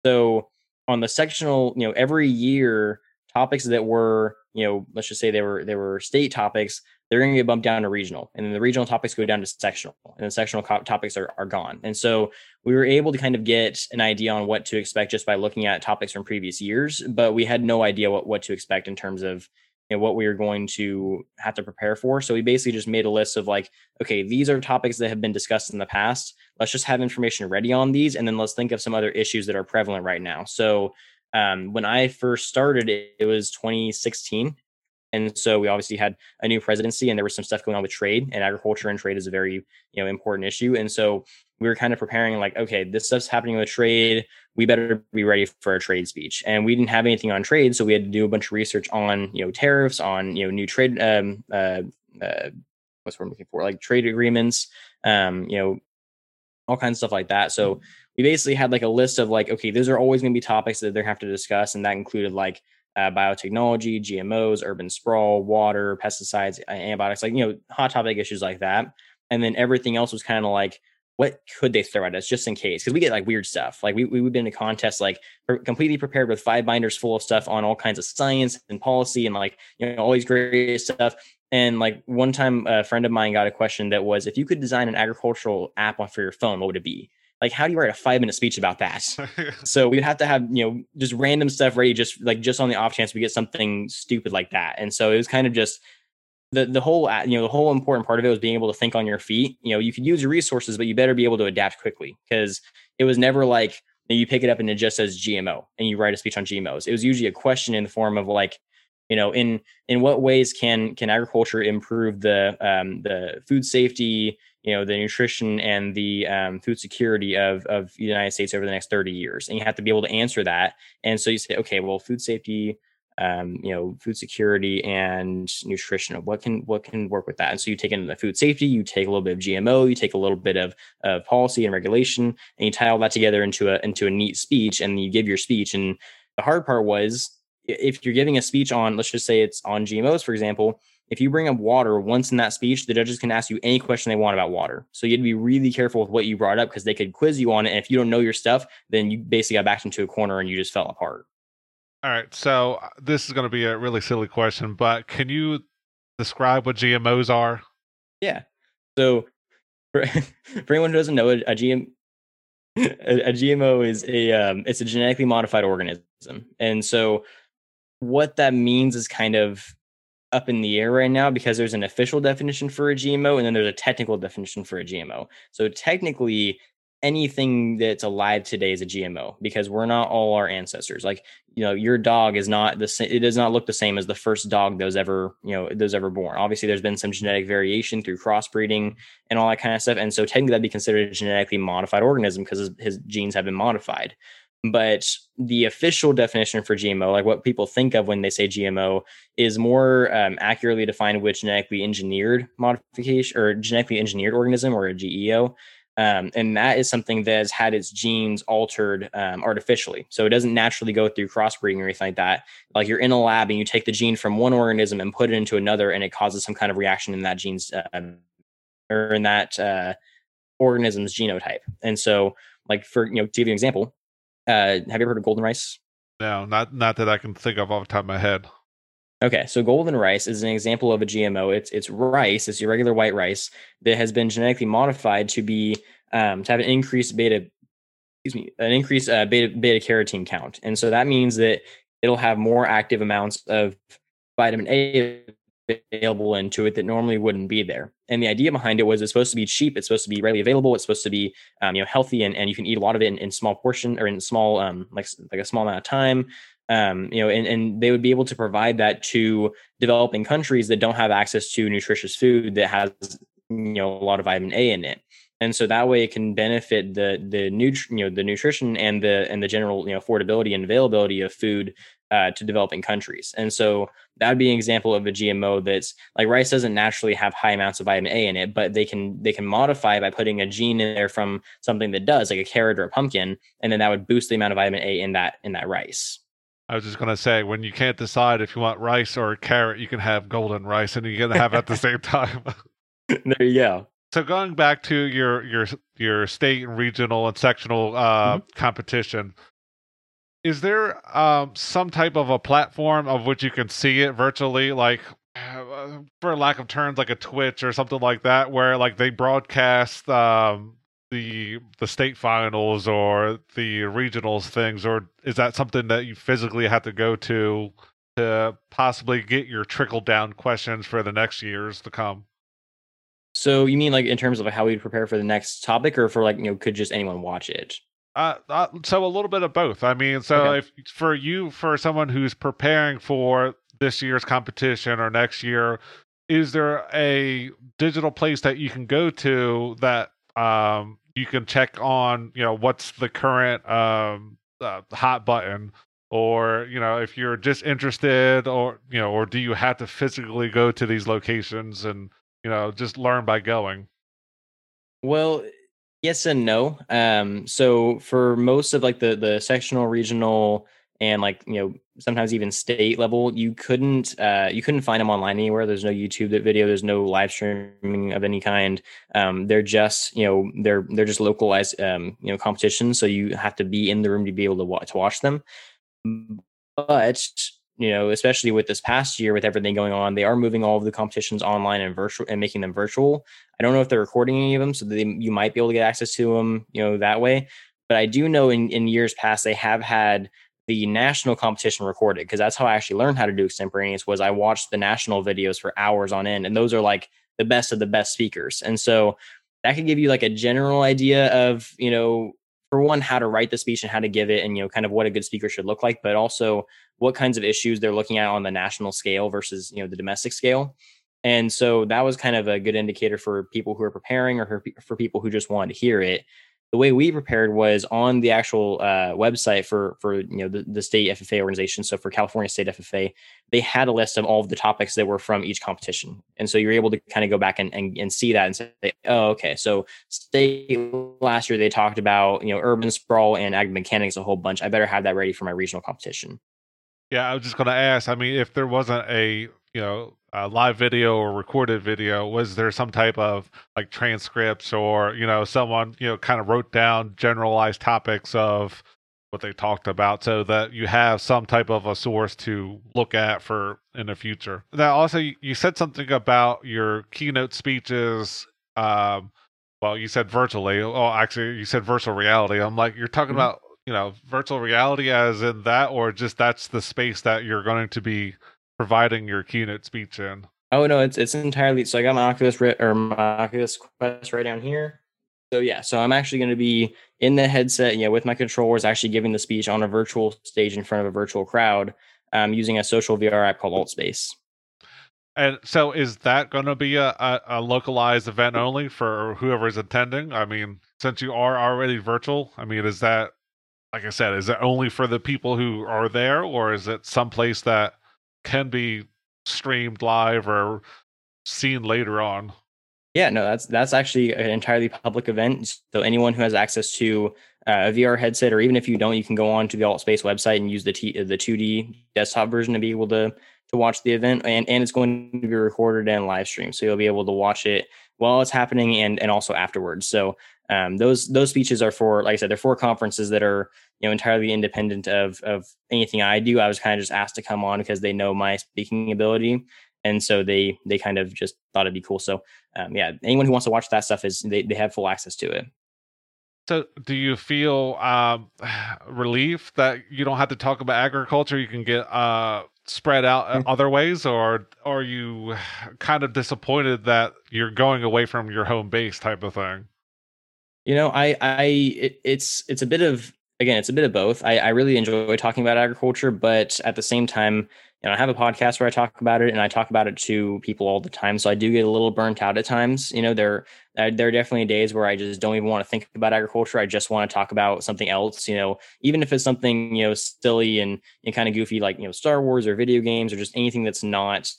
so on the sectional you know every year topics that were you know let's just say they were they were state topics they're going to get bumped down to regional and then the regional topics go down to sectional and the sectional co- topics are, are gone and so we were able to kind of get an idea on what to expect just by looking at topics from previous years but we had no idea what, what to expect in terms of you know, what we were going to have to prepare for. So we basically just made a list of like, okay, these are topics that have been discussed in the past. Let's just have information ready on these, and then let's think of some other issues that are prevalent right now. So um, when I first started, it, it was 2016. And so we obviously had a new presidency and there was some stuff going on with trade and agriculture and trade is a very, you know, important issue. And so we were kind of preparing like, okay, this stuff's happening with trade. We better be ready for a trade speech. And we didn't have anything on trade, so we had to do a bunch of research on you know tariffs, on you know new trade, um, uh, uh, what's what I'm looking for, like trade agreements, um, you know, all kinds of stuff like that. So mm-hmm. we basically had like a list of like, okay, those are always going to be topics that they have to discuss, and that included like uh, biotechnology, GMOs, urban sprawl, water, pesticides, antibiotics, like you know, hot topic issues like that. And then everything else was kind of like what could they throw at us just in case? Because we get like weird stuff. Like we we've been in a contest like completely prepared with five binders full of stuff on all kinds of science and policy and like you know all these great stuff. And like one time, a friend of mine got a question that was, if you could design an agricultural app for your phone, what would it be? Like, how do you write a five minute speech about that? so we'd have to have you know just random stuff ready, just like just on the off chance we get something stupid like that. And so it was kind of just the the whole uh, you know the whole important part of it was being able to think on your feet. You know, you could use your resources, but you better be able to adapt quickly because it was never like you pick it up and it just says GMO and you write a speech on GMOs. It was usually a question in the form of like, you know, in in what ways can can agriculture improve the um, the food safety, you know, the nutrition and the um, food security of of the United States over the next thirty years, and you have to be able to answer that. And so you say, okay, well, food safety um, you know, food security and nutrition. What can what can work with that? And so you take into the food safety, you take a little bit of GMO, you take a little bit of, of policy and regulation, and you tie all that together into a into a neat speech, and you give your speech. And the hard part was if you're giving a speech on, let's just say it's on GMOs, for example, if you bring up water once in that speech, the judges can ask you any question they want about water. So you had to be really careful with what you brought up because they could quiz you on it. And if you don't know your stuff, then you basically got backed into a corner and you just fell apart. All right. So uh, this is going to be a really silly question, but can you describe what GMOs are? Yeah. So for, for anyone who doesn't know, a, a GM a, a, GMO is a um, it's a genetically modified organism, and so what that means is kind of up in the air right now because there's an official definition for a GMO and then there's a technical definition for a GMO. So technically, anything that's alive today is a GMO because we're not all our ancestors. Like, you know, your dog is not the same, it does not look the same as the first dog that was ever, you know, that was ever born. Obviously, there's been some genetic variation through crossbreeding and all that kind of stuff. And so technically that'd be considered a genetically modified organism because his, his genes have been modified. But the official definition for GMO, like what people think of when they say GMO, is more um, accurately defined with genetically engineered modification or genetically engineered organism or a GEO. Um, and that is something that has had its genes altered um, artificially. So it doesn't naturally go through crossbreeding or anything like that. Like you're in a lab and you take the gene from one organism and put it into another, and it causes some kind of reaction in that gene's uh, or in that uh, organism's genotype. And so, like for you know, to give you an example, uh, have you ever heard of golden rice? No, not not that I can think of off the top of my head. Okay, so golden rice is an example of a GMO. It's it's rice, it's your regular white rice that has been genetically modified to be um, to have an increased beta, excuse me, an increased uh, beta beta carotene count, and so that means that it'll have more active amounts of vitamin A available into it that normally wouldn't be there. And the idea behind it was it's supposed to be cheap, it's supposed to be readily available, it's supposed to be um, you know healthy, and, and you can eat a lot of it in, in small portion or in small um, like like a small amount of time um, you know, and, and they would be able to provide that to developing countries that don't have access to nutritious food that has, you know, a lot of vitamin A in it. And so that way it can benefit the the nutri- you know the nutrition and the and the general you know affordability and availability of food uh, to developing countries. And so that would be an example of a GMO that's like rice doesn't naturally have high amounts of vitamin A in it, but they can they can modify by putting a gene in there from something that does, like a carrot or a pumpkin, and then that would boost the amount of vitamin A in that in that rice. I was just gonna say when you can't decide if you want rice or a carrot, you can have golden rice, and you can have at the same time. there you go. So going back to your your your state and regional and sectional uh, mm-hmm. competition, is there um, some type of a platform of which you can see it virtually, like for lack of terms, like a Twitch or something like that, where like they broadcast um, the the state finals or the regionals things, or is that something that you physically have to go to to possibly get your trickle down questions for the next years to come? So you mean like in terms of how we prepare for the next topic, or for like you know could just anyone watch it? Uh, uh, so a little bit of both. I mean, so okay. if for you, for someone who's preparing for this year's competition or next year, is there a digital place that you can go to that um, you can check on you know what's the current um, uh, hot button or you know if you're just interested or you know or do you have to physically go to these locations and you know just learn by going well yes and no. Um so for most of like the the sectional regional and like you know sometimes even state level you couldn't uh, you couldn't find them online anywhere. There's no youtube video. There's no live streaming of any kind. Um, they're just you know they're they're just localized um, you know competitions so you have to be in the room to be able to, watch, to watch them. But you know especially with this past year with everything going on they are moving all of the competitions online and virtual and making them virtual i don't know if they're recording any of them so they, you might be able to get access to them you know that way but i do know in, in years past they have had the national competition recorded because that's how I actually learned how to do extemporaneous was I watched the national videos for hours on end and those are like the best of the best speakers. And so that could give you like a general idea of, you know, for one, how to write the speech and how to give it and, you know, kind of what a good speaker should look like, but also what kinds of issues they're looking at on the national scale versus, you know, the domestic scale. And so that was kind of a good indicator for people who are preparing or for people who just wanted to hear it the way we prepared was on the actual uh, website for for you know the, the state FFA organization. So for California State FFA, they had a list of all of the topics that were from each competition, and so you're able to kind of go back and, and, and see that and say, oh, okay, so state last year they talked about you know urban sprawl and ag mechanics a whole bunch. I better have that ready for my regional competition. Yeah, I was just going to ask. I mean, if there wasn't a you know uh, live video or recorded video, was there some type of like transcripts or you know someone you know kind of wrote down generalized topics of what they talked about so that you have some type of a source to look at for in the future. Now, also, you said something about your keynote speeches. Um, well, you said virtually. Oh, actually, you said virtual reality. I'm like, you're talking mm-hmm. about you know virtual reality as in that, or just that's the space that you're going to be providing your keynote speech in. Oh no, it's it's entirely. So I got my Oculus or my Oculus Quest right down here. So yeah, so I'm actually going to be in the headset, yeah, with my controllers, actually giving the speech on a virtual stage in front of a virtual crowd, um, using a social VR app called AltSpace. And so, is that going to be a, a, a, localized event only for whoever is attending? I mean, since you are already virtual, I mean, is that, like I said, is it only for the people who are there, or is it someplace that can be streamed live or seen later on? Yeah, no, that's that's actually an entirely public event. So anyone who has access to uh, a VR headset, or even if you don't, you can go on to the AltSpace website and use the T, the 2D desktop version to be able to to watch the event. And and it's going to be recorded and live streamed, so you'll be able to watch it while it's happening and and also afterwards. So um, those those speeches are for, like I said, they're for conferences that are you know entirely independent of of anything I do. I was kind of just asked to come on because they know my speaking ability and so they they kind of just thought it'd be cool. So um, yeah, anyone who wants to watch that stuff is they they have full access to it. So, do you feel um, relief that you don't have to talk about agriculture? You can get uh, spread out mm. other ways, or are you kind of disappointed that you're going away from your home base type of thing? You know, I, I, it, it's, it's a bit of again, it's a bit of both. I, I really enjoy talking about agriculture, but at the same time, you know, I have a podcast where I talk about it and I talk about it to people all the time. So I do get a little burnt out at times. You know, there, uh, there are definitely days where I just don't even want to think about agriculture. I just want to talk about something else, you know, even if it's something, you know, silly and, and kind of goofy, like, you know, Star Wars or video games or just anything that's not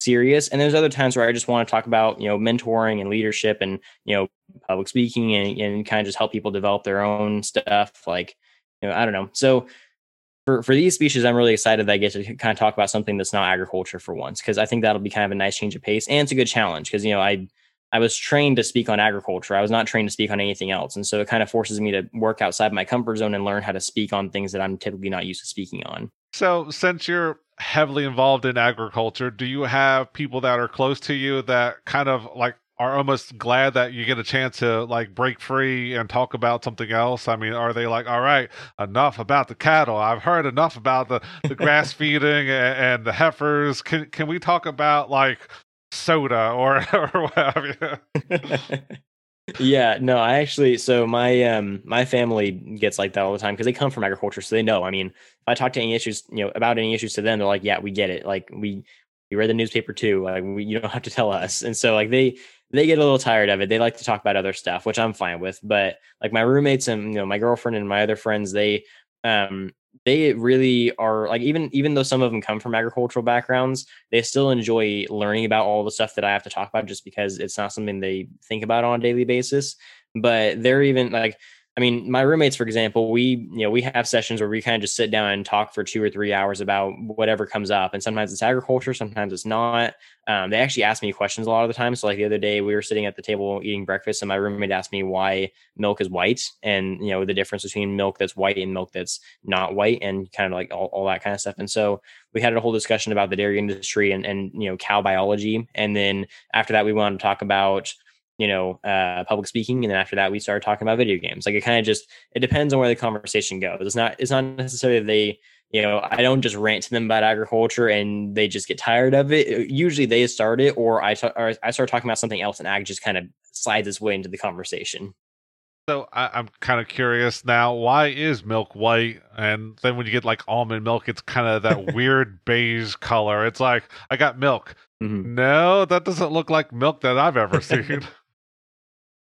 serious. And there's other times where I just want to talk about, you know, mentoring and leadership and, you know, public speaking and, and kind of just help people develop their own stuff. Like, you know, I don't know. So, for, for these species, I'm really excited that I get to kind of talk about something that's not agriculture for once, because I think that'll be kind of a nice change of pace. And it's a good challenge because, you know, I, I was trained to speak on agriculture. I was not trained to speak on anything else. And so it kind of forces me to work outside my comfort zone and learn how to speak on things that I'm typically not used to speaking on. So, since you're heavily involved in agriculture, do you have people that are close to you that kind of like are almost glad that you get a chance to like break free and talk about something else? I mean, are they like, all right, enough about the cattle. I've heard enough about the, the grass feeding and, and, the heifers. Can can we talk about like soda or or whatever? yeah, no, I actually so my um my family gets like that all the time because they come from agriculture, so they know. I mean, if I talk to any issues, you know, about any issues to them, they're like, yeah, we get it. Like we we read the newspaper too. Like we, you don't have to tell us. And so like they they get a little tired of it. They like to talk about other stuff, which I'm fine with. But like my roommates and you know my girlfriend and my other friends, they um they really are like even even though some of them come from agricultural backgrounds, they still enjoy learning about all the stuff that I have to talk about just because it's not something they think about on a daily basis. But they're even like I mean, my roommates, for example, we you know we have sessions where we kind of just sit down and talk for two or three hours about whatever comes up, and sometimes it's agriculture, sometimes it's not. Um, they actually ask me questions a lot of the time. So, like the other day, we were sitting at the table eating breakfast, and my roommate asked me why milk is white, and you know the difference between milk that's white and milk that's not white, and kind of like all, all that kind of stuff. And so we had a whole discussion about the dairy industry and and you know cow biology, and then after that, we wanted to talk about you know, uh, public speaking, and then after that, we started talking about video games. Like it kind of just it depends on where the conversation goes. It's not it's not necessarily they you know I don't just rant to them about agriculture and they just get tired of it. Usually they start it, or I t- or I start talking about something else, and ag just kind of slides its way into the conversation. So I, am kind of curious now. Why is milk white? And then when you get like almond milk, it's kind of that weird beige color. It's like I got milk. Mm-hmm. No, that doesn't look like milk that I've ever seen.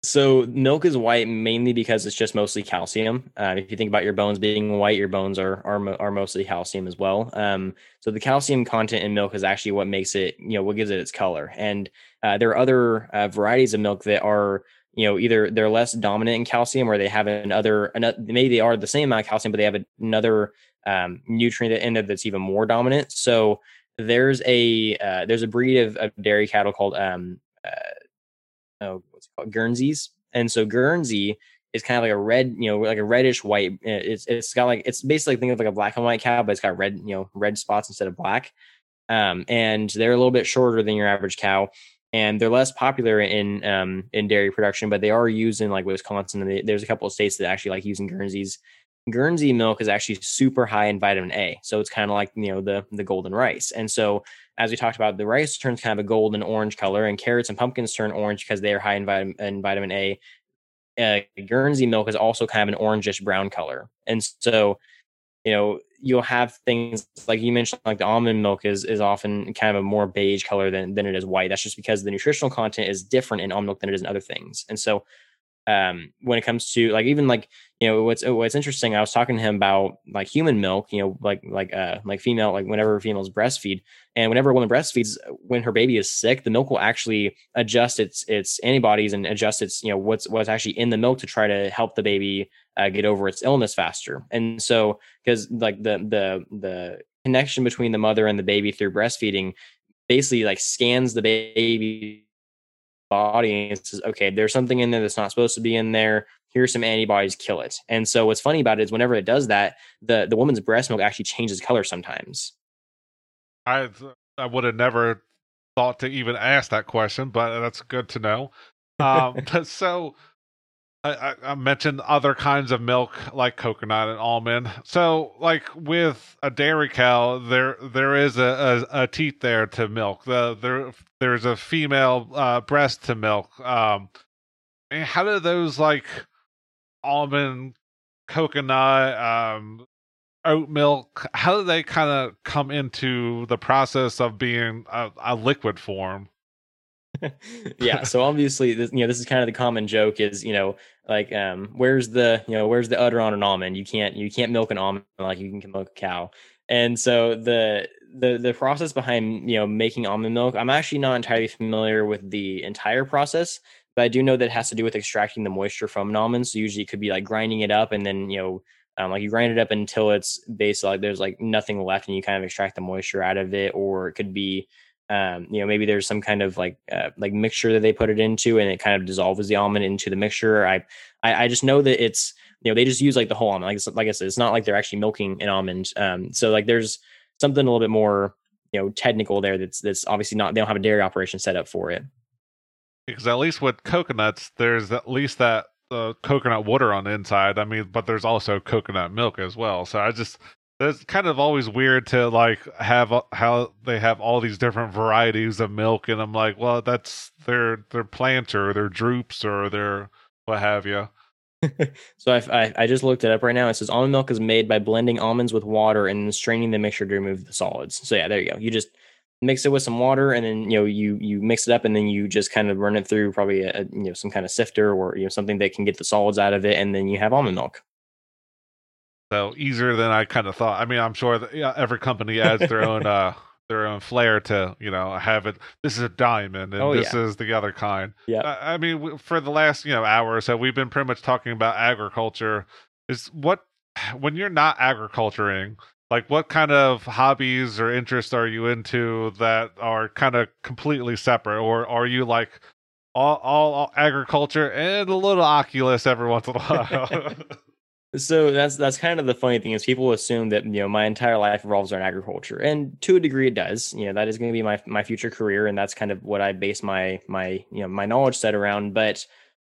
So milk is white mainly because it's just mostly calcium. Uh, if you think about your bones being white, your bones are are, are mostly calcium as well. Um, so the calcium content in milk is actually what makes it, you know, what gives it its color. And uh, there are other uh, varieties of milk that are, you know, either they're less dominant in calcium or they have another, another maybe they are the same amount of calcium, but they have another um, nutrient in there that's even more dominant. So there's a uh, there's a breed of, of dairy cattle called um uh, oh Guernseys, and so Guernsey is kind of like a red, you know, like a reddish white. Eh, it's it's got like it's basically think of like a black and white cow, but it's got red, you know, red spots instead of black. Um, and they're a little bit shorter than your average cow, and they're less popular in um in dairy production, but they are used in like Wisconsin. And they, there's a couple of states that actually like using Guernseys. Guernsey milk is actually super high in vitamin A, so it's kind of like you know the the golden rice. And so as we talked about, the rice turns kind of a golden orange color, and carrots and pumpkins turn orange because they are high in, vitamin in vitamin A uh, Guernsey milk is also kind of an orangish brown color. And so, you know, you'll have things like you mentioned, like the almond milk is is often kind of a more beige color than than it is white. That's just because the nutritional content is different in almond milk than it is in other things. And so, um, when it comes to like even like you know what's what's interesting i was talking to him about like human milk you know like like uh like female like whenever females breastfeed. And whenever a woman breastfeeds when her baby is sick the milk will actually adjust its its antibodies and adjust its you know what's what's actually in the milk to try to help the baby uh, get over its illness faster. And so because like the the the connection between the mother and the baby through breastfeeding basically like scans the baby body says, okay, there's something in there that's not supposed to be in there. Here's some antibodies, kill it. And so what's funny about it is whenever it does that, the the woman's breast milk actually changes color sometimes. I I would have never thought to even ask that question, but that's good to know. Um, so I, I, mentioned other kinds of milk like coconut and almond. So, like with a dairy cow, there there is a, a, a teat there to milk. The there there's a female uh, breast to milk. Um, how do those like almond, coconut, um, oat milk? How do they kind of come into the process of being a, a liquid form? Yeah so obviously this, you know this is kind of the common joke is you know like um where's the you know where's the udder on an almond? You can't you can't milk an almond like you can milk a cow. And so the the the process behind you know making almond milk i'm actually not entirely familiar with the entire process but i do know that it has to do with extracting the moisture from an almond. So usually it could be like grinding it up and then you know um, like you grind it up until it's basically like there's like nothing left and you kind of extract the moisture out of it or it could be um, you know, maybe there's some kind of like uh, like mixture that they put it into, and it kind of dissolves the almond into the mixture. I, I, I just know that it's you know they just use like the whole almond. Like like I said, it's not like they're actually milking an almond. Um, so like there's something a little bit more you know technical there. That's that's obviously not they don't have a dairy operation set up for it. Because at least with coconuts, there's at least that uh, coconut water on the inside. I mean, but there's also coconut milk as well. So I just it's kind of always weird to like have how they have all these different varieties of milk and i'm like well that's their their plants or their drupes or their what have you so I, I, I just looked it up right now. It says almond milk is made by blending almonds with water and straining the mixture to remove the solids. So yeah there you go. You just mix it with some water and then you know you you mix it up and then you just kind of run it through probably a, you know some kind of sifter or you know something that can get the solids out of it and then you have almond milk so easier than I kind of thought. I mean, I'm sure that yeah, every company adds their own uh their own flair to you know have it. This is a diamond, and oh, this yeah. is the other kind. Yeah. I, I mean, for the last you know hour or so, we've been pretty much talking about agriculture. Is what when you're not agriculturing, like what kind of hobbies or interests are you into that are kind of completely separate, or are you like all, all, all agriculture and a little Oculus every once in a while? So that's that's kind of the funny thing is people assume that you know my entire life revolves around agriculture, and to a degree it does. You know that is going to be my my future career, and that's kind of what I base my my you know my knowledge set around. But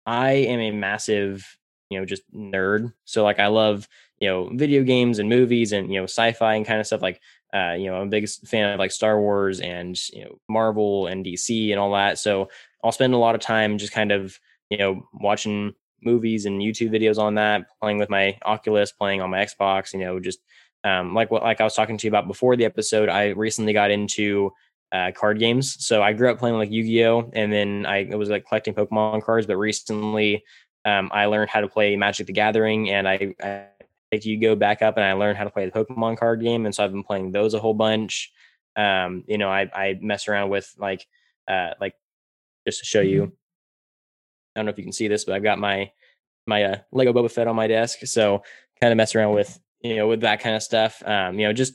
I am a massive you know just nerd, so like I love you know video games and movies and you know sci-fi and kind of stuff like uh, you know I'm a big fan of like Star Wars and you know Marvel and DC and all that. So I'll spend a lot of time just kind of you know watching movies and YouTube videos on that, playing with my Oculus, playing on my Xbox, you know, just um, like what like I was talking to you about before the episode, I recently got into uh, card games. So I grew up playing like Yu-Gi-Oh, and then I was like collecting Pokemon cards. But recently, um, I learned how to play Magic the Gathering, and I, I picked Yu-Gi-Oh back up, and I learned how to play the Pokemon card game. And so I've been playing those a whole bunch. Um, you know, I I mess around with like uh like just to show you mm-hmm. I don't know if you can see this, but I've got my my uh, Lego Boba Fett on my desk, so kind of mess around with you know with that kind of stuff. Um, you know, just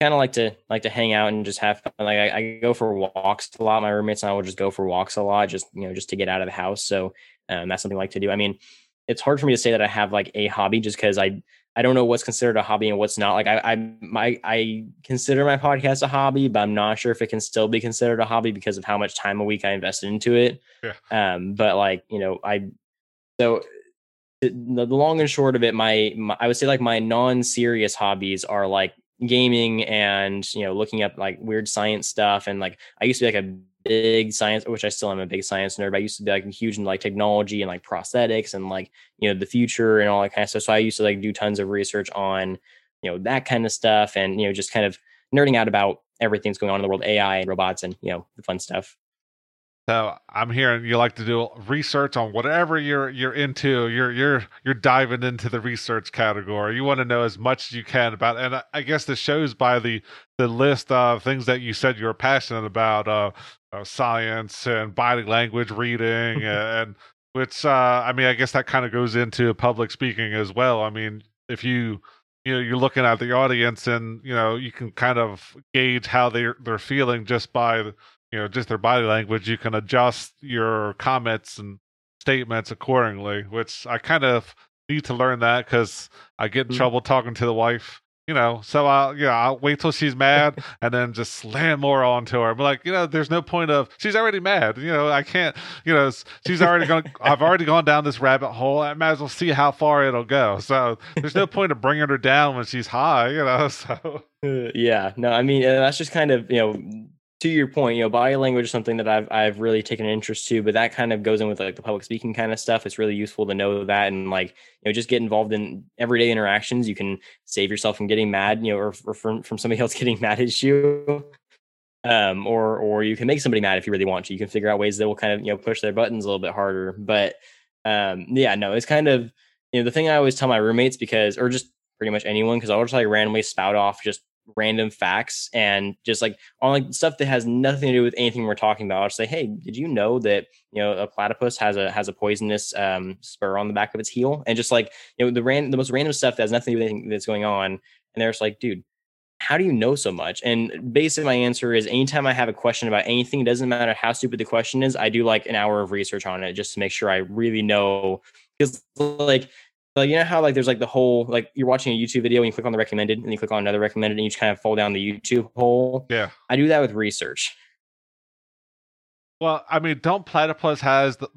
kind of like to like to hang out and just have fun. Like I, I, go for walks a lot. My roommates and I will just go for walks a lot, just you know, just to get out of the house. So um, that's something I like to do. I mean, it's hard for me to say that I have like a hobby just because I I don't know what's considered a hobby and what's not. Like I I my I consider my podcast a hobby, but I'm not sure if it can still be considered a hobby because of how much time a week I invested into it. Yeah. Um, but like you know, I so the, the long and short of it, my, my I would say like my non-serious hobbies are like gaming and you know looking up like weird science stuff and like I used to be like a big science which I still am a big science nerd but I used to be like huge in like technology and like prosthetics and like you know the future and all that kind of stuff. So I used to like do tons of research on you know that kind of stuff and you know just kind of nerding out about everything's going on in the world AI and robots and you know the fun stuff so I'm hearing you like to do research on whatever you're you're into. You're you're you're diving into the research category. You want to know as much as you can about, and I, guess this shows by the the list of things that you said you're passionate about, uh, uh science and body language reading, and which uh, I mean, I guess that kind of goes into public speaking as well. I mean, if you you know you're looking at the audience and you know you can kind of gauge how they're they're feeling just by you know just their body language you can adjust your comments and statements accordingly which i kind of need to learn that because i get in mm-hmm. trouble talking to the wife you know so i'll yeah i'll wait till she's mad and then just slam more onto her. I'm like you know there's no point of she's already mad you know i can't you know she's already gone i've already gone down this rabbit hole. I might as well see how far it'll go. So there's no point of bringing her down when she's high you know so uh, yeah no i mean that's just kind of you know to your point, you know, body language is something that I've I've really taken an interest to, but that kind of goes in with like the public speaking kind of stuff. It's really useful to know that and like you know just get involved in everyday interactions. You can save yourself from getting mad, you know, or, or from from somebody else getting mad at you. Um, or or you can make somebody mad if you really want to. You can figure out ways that will kind of you know push their buttons a little bit harder. But um, yeah, no, it's kind of you know the thing I always tell my roommates because or just pretty much anyone because I'll just like randomly spout off just random facts and just like on like stuff that has nothing to do with anything we're talking about. I'll say, hey, did you know that you know a platypus has a has a poisonous um, spur on the back of its heel? And just like you know the ran the most random stuff that has nothing to do with anything that's going on. And they're just like, dude, how do you know so much? And basically, my answer is anytime I have a question about anything, it doesn't matter how stupid the question is, I do like an hour of research on it just to make sure I really know. Because, like, like you know how like there's like the whole like you're watching a YouTube video and you click on the recommended and you click on another recommended and you just kind of fall down the YouTube hole. Yeah. I do that with research. Well, I mean, don't platypus has the,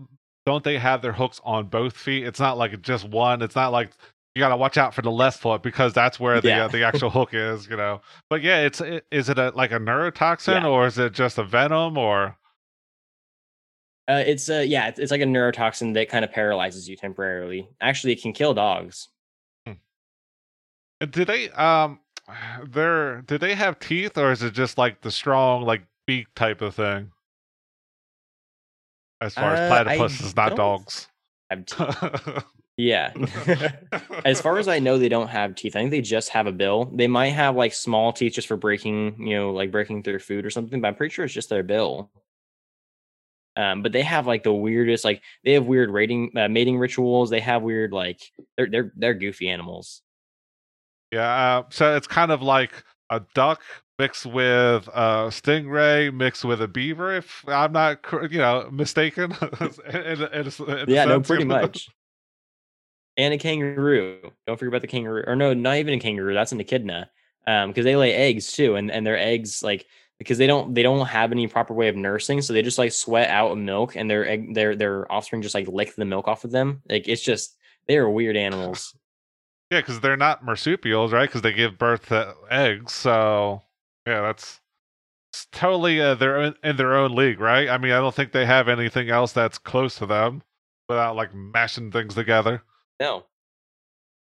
don't they have their hooks on both feet? It's not like just one. It's not like you got to watch out for the left foot because that's where the yeah. uh, the actual hook is, you know. But yeah, it's it, is it a like a neurotoxin yeah. or is it just a venom or uh, it's uh, yeah, it's, it's like a neurotoxin that kind of paralyzes you temporarily. Actually, it can kill dogs. Hmm. Do they um, they're do they have teeth or is it just like the strong like beak type of thing? As far uh, as platypuses, not dogs. yeah. as far as I know, they don't have teeth. I think they just have a bill. They might have like small teeth just for breaking, you know, like breaking through food or something. But I'm pretty sure it's just their bill. Um, but they have like the weirdest, like they have weird rating uh, mating rituals. They have weird, like they're they're they're goofy animals. Yeah, uh, so it's kind of like a duck mixed with a stingray mixed with a beaver. If I'm not, you know, mistaken. in, in, in yeah, no, pretty much. And a kangaroo. Don't forget about the kangaroo. Or no, not even a kangaroo. That's an echidna. Um, because they lay eggs too, and and their eggs like because they don't they don't have any proper way of nursing, so they just like sweat out milk, and their their their offspring just like lick the milk off of them. Like it's just they are weird animals. Yeah, because they're not marsupials, right? Because they give birth to eggs. So yeah, that's totally uh, they're in, in their own league, right? I mean, I don't think they have anything else that's close to them without like mashing things together. No.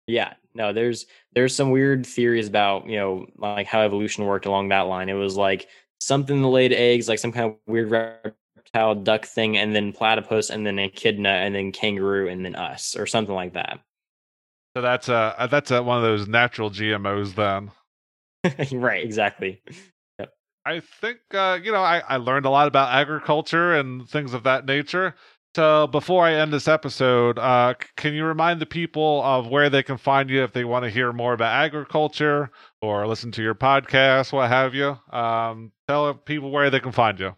Yeah, no. There's there's some weird theories about you know like how evolution worked along that line. It was like something that laid eggs, like some kind of weird reptile duck thing, and then platypus, and then echidna, and then kangaroo, and then us, or something like that. So that's a uh, that's a, one of those natural GMOs then. right, exactly. Yep. I think uh, you know I, I learned a lot about agriculture and things of that nature. So before I end this episode, uh, can you remind the people of where they can find you if they want to hear more about agriculture or listen to your podcast, what have you? Um, tell people where they can find you.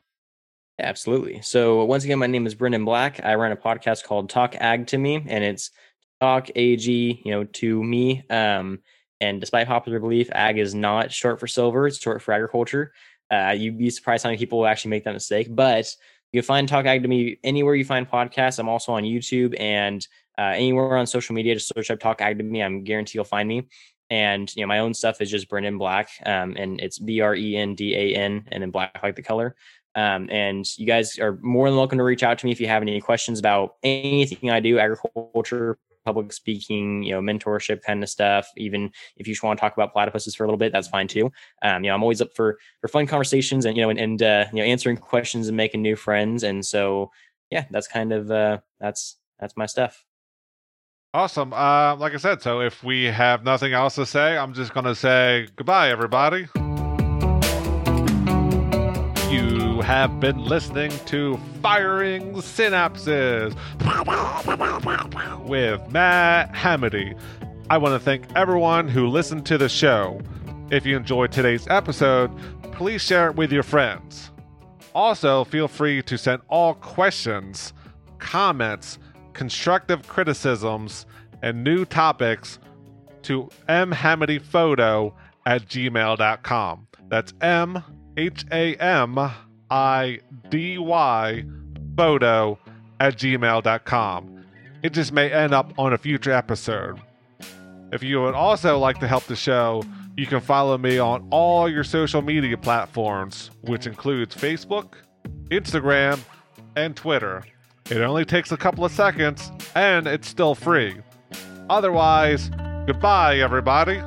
Absolutely. So once again, my name is Brendan Black. I run a podcast called Talk Ag to Me, and it's Talk AG, you know, to me. Um, and despite popular belief, ag is not short for silver; it's short for agriculture. Uh, you'd be surprised how many people will actually make that mistake. But you can find Talk Ag to Me anywhere you find podcasts. I'm also on YouTube and uh, anywhere on social media. Just search up Talk Ag to Me. I'm guarantee you'll find me. And you know, my own stuff is just Brendan Black, um, and it's B R E N D A N, and then black like the color. Um, and you guys are more than welcome to reach out to me if you have any questions about anything I do, agriculture, public speaking, you know, mentorship kind of stuff. Even if you just want to talk about platypuses for a little bit, that's fine too. Um, you know, I'm always up for for fun conversations and you know, and, and uh, you know, answering questions and making new friends. And so, yeah, that's kind of uh, that's that's my stuff. Awesome. Uh, like I said, so if we have nothing else to say, I'm just going to say goodbye, everybody. You have been listening to Firing Synapses with Matt Hamidy. I want to thank everyone who listened to the show. If you enjoyed today's episode, please share it with your friends. Also, feel free to send all questions, comments, constructive criticisms, and new topics to mhamidyphoto at gmail.com. That's M H A M I D Y photo at gmail.com. It just may end up on a future episode. If you would also like to help the show, you can follow me on all your social media platforms, which includes Facebook, Instagram, and Twitter. It only takes a couple of seconds, and it's still free. Otherwise, goodbye, everybody.